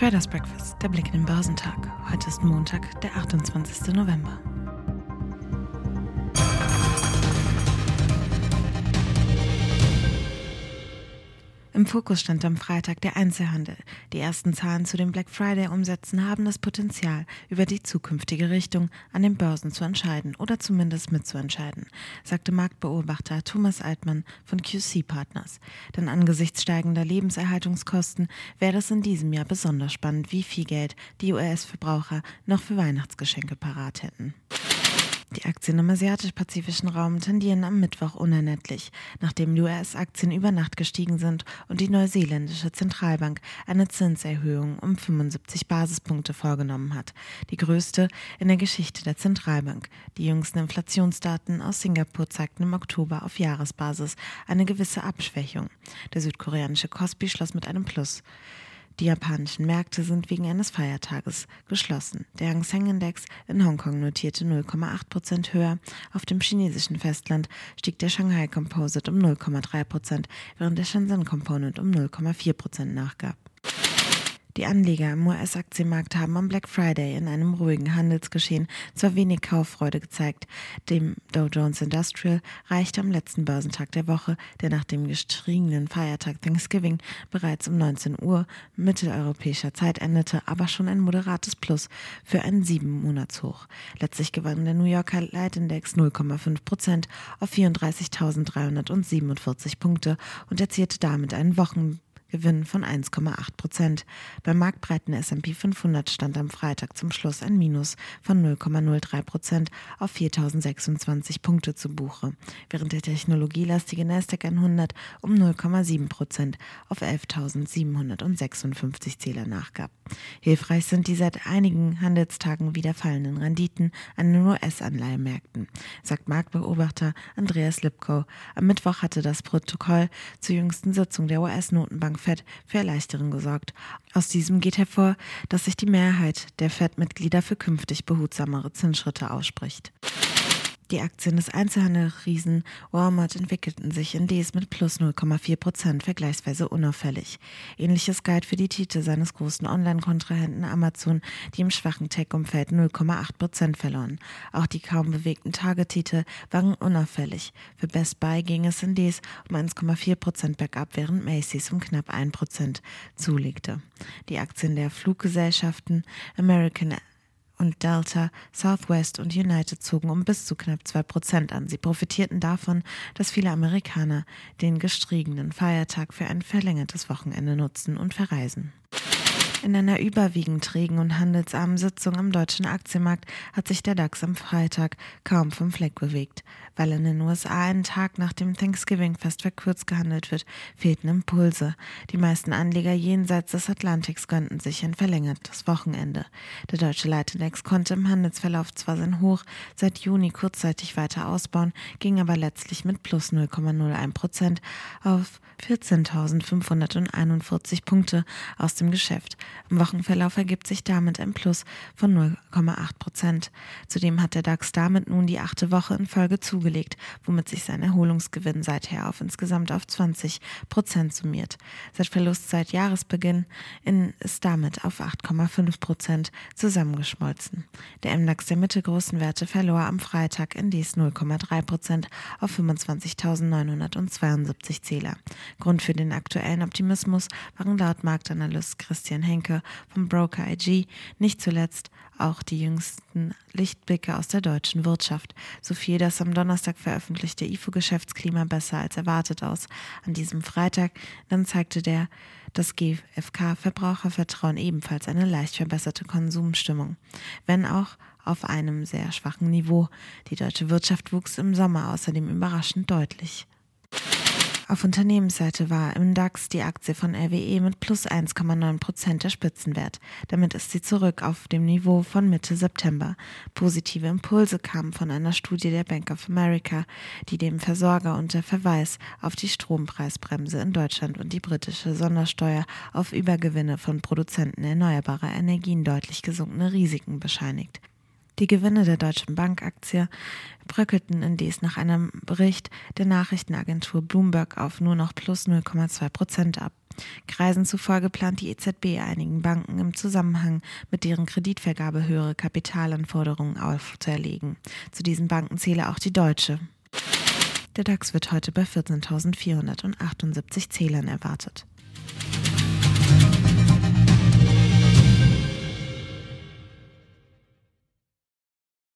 Traders Breakfast, der Blick in den Börsentag. Heute ist Montag, der 28. November. Im Fokus stand am Freitag der Einzelhandel. Die ersten Zahlen zu den Black Friday-Umsätzen haben das Potenzial, über die zukünftige Richtung an den Börsen zu entscheiden oder zumindest mitzuentscheiden, sagte Marktbeobachter Thomas Altmann von QC Partners. Denn angesichts steigender Lebenserhaltungskosten wäre es in diesem Jahr besonders spannend, wie viel Geld die US-Verbraucher noch für Weihnachtsgeschenke parat hätten. Die Aktien im asiatisch-pazifischen Raum tendieren am Mittwoch unerlässlich, nachdem die US-Aktien über Nacht gestiegen sind und die neuseeländische Zentralbank eine Zinserhöhung um 75 Basispunkte vorgenommen hat, die größte in der Geschichte der Zentralbank. Die jüngsten Inflationsdaten aus Singapur zeigten im Oktober auf Jahresbasis eine gewisse Abschwächung. Der südkoreanische Kospi schloss mit einem Plus. Die japanischen Märkte sind wegen eines Feiertages geschlossen. Der Hang Seng Index in Hongkong notierte 0,8 Prozent höher. Auf dem chinesischen Festland stieg der Shanghai Composite um 0,3 Prozent, während der Shenzhen Component um 0,4 Prozent nachgab. Die Anleger im US-Aktienmarkt haben am Black Friday in einem ruhigen Handelsgeschehen zwar wenig Kauffreude gezeigt. Dem Dow Jones Industrial reichte am letzten Börsentag der Woche, der nach dem gestriegenen Feiertag Thanksgiving bereits um 19 Uhr mitteleuropäischer Zeit endete, aber schon ein moderates Plus für einen sieben Monatshoch. Letztlich gewann der New Yorker Leitindex 0,5 Prozent auf 34.347 Punkte und erzielte damit einen Wochen Gewinn von 1,8 Prozent. Beim marktbreiten S&P 500 stand am Freitag zum Schluss ein Minus von 0,03 Prozent auf 4.026 Punkte zu Buche, während der technologielastige Nasdaq 100 um 0,7 Prozent auf 11.756 Zähler nachgab. Hilfreich sind die seit einigen Handelstagen wieder fallenden Renditen an den US-Anleihemärkten, sagt Marktbeobachter Andreas Lipko. Am Mittwoch hatte das Protokoll zur jüngsten Sitzung der US-Notenbank Fed für Erleichterung gesorgt. Aus diesem geht hervor, dass sich die Mehrheit der Fed-Mitglieder für künftig behutsamere Zinsschritte ausspricht. Die Aktien des Einzelhandelsriesen Walmart entwickelten sich in dies mit plus 0,4 Prozent vergleichsweise unauffällig. Ähnliches galt für die Titel seines großen Online-Kontrahenten Amazon, die im schwachen Tech-Umfeld 0,8 Prozent verloren. Auch die kaum bewegten Target-Titel waren unauffällig. Für Best Buy ging es in dies um 1,4 Prozent bergab, während Macy's um knapp 1 Prozent zulegte. Die Aktien der Fluggesellschaften American und Delta, Southwest und United zogen um bis zu knapp 2% an. Sie profitierten davon, dass viele Amerikaner den gestriegenen Feiertag für ein verlängertes Wochenende nutzen und verreisen. In einer überwiegend trägen und handelsarmen Sitzung am deutschen Aktienmarkt hat sich der DAX am Freitag kaum vom Fleck bewegt. Weil in den USA einen Tag nach dem Thanksgiving fest verkürzt gehandelt wird, fehlten Impulse. Die meisten Anleger jenseits des Atlantiks gönnten sich ein verlängertes Wochenende. Der deutsche Leitindex konnte im Handelsverlauf zwar sein Hoch seit Juni kurzzeitig weiter ausbauen, ging aber letztlich mit plus 0,01 Prozent auf 14.541 Punkte aus dem Geschäft. Im Wochenverlauf ergibt sich damit ein Plus von 0,8 Prozent. Zudem hat der DAX damit nun die achte Woche in Folge zugelegt, womit sich sein Erholungsgewinn seither auf insgesamt auf 20 Prozent summiert. Seit Verlust seit Jahresbeginn ist damit auf 8,5 Prozent zusammengeschmolzen. Der MDAX der mittelgroßen Werte verlor am Freitag in dies 0,3 Prozent auf 25.972 Zähler. Grund für den aktuellen Optimismus waren laut Marktanalyst Christian Henke Denke vom Broker IG, nicht zuletzt auch die jüngsten Lichtblicke aus der deutschen Wirtschaft. So fiel das am Donnerstag veröffentlichte IFO-Geschäftsklima besser als erwartet aus. An diesem Freitag dann zeigte der das GfK-Verbrauchervertrauen ebenfalls eine leicht verbesserte Konsumstimmung, wenn auch auf einem sehr schwachen Niveau. Die deutsche Wirtschaft wuchs im Sommer außerdem überraschend deutlich. Auf Unternehmensseite war im DAX die Aktie von RWE mit plus 1,9 Prozent der Spitzenwert. Damit ist sie zurück auf dem Niveau von Mitte September. Positive Impulse kamen von einer Studie der Bank of America, die dem Versorger unter Verweis auf die Strompreisbremse in Deutschland und die britische Sondersteuer auf Übergewinne von Produzenten erneuerbarer Energien deutlich gesunkene Risiken bescheinigt. Die Gewinne der Deutschen Bankaktie bröckelten indes nach einem Bericht der Nachrichtenagentur Bloomberg auf nur noch plus 0,2 Prozent ab. Kreisen zufolge plant die EZB einigen Banken im Zusammenhang mit deren Kreditvergabe höhere Kapitalanforderungen aufzuerlegen. Zu diesen Banken zähle auch die Deutsche. Der DAX wird heute bei 14.478 Zählern erwartet.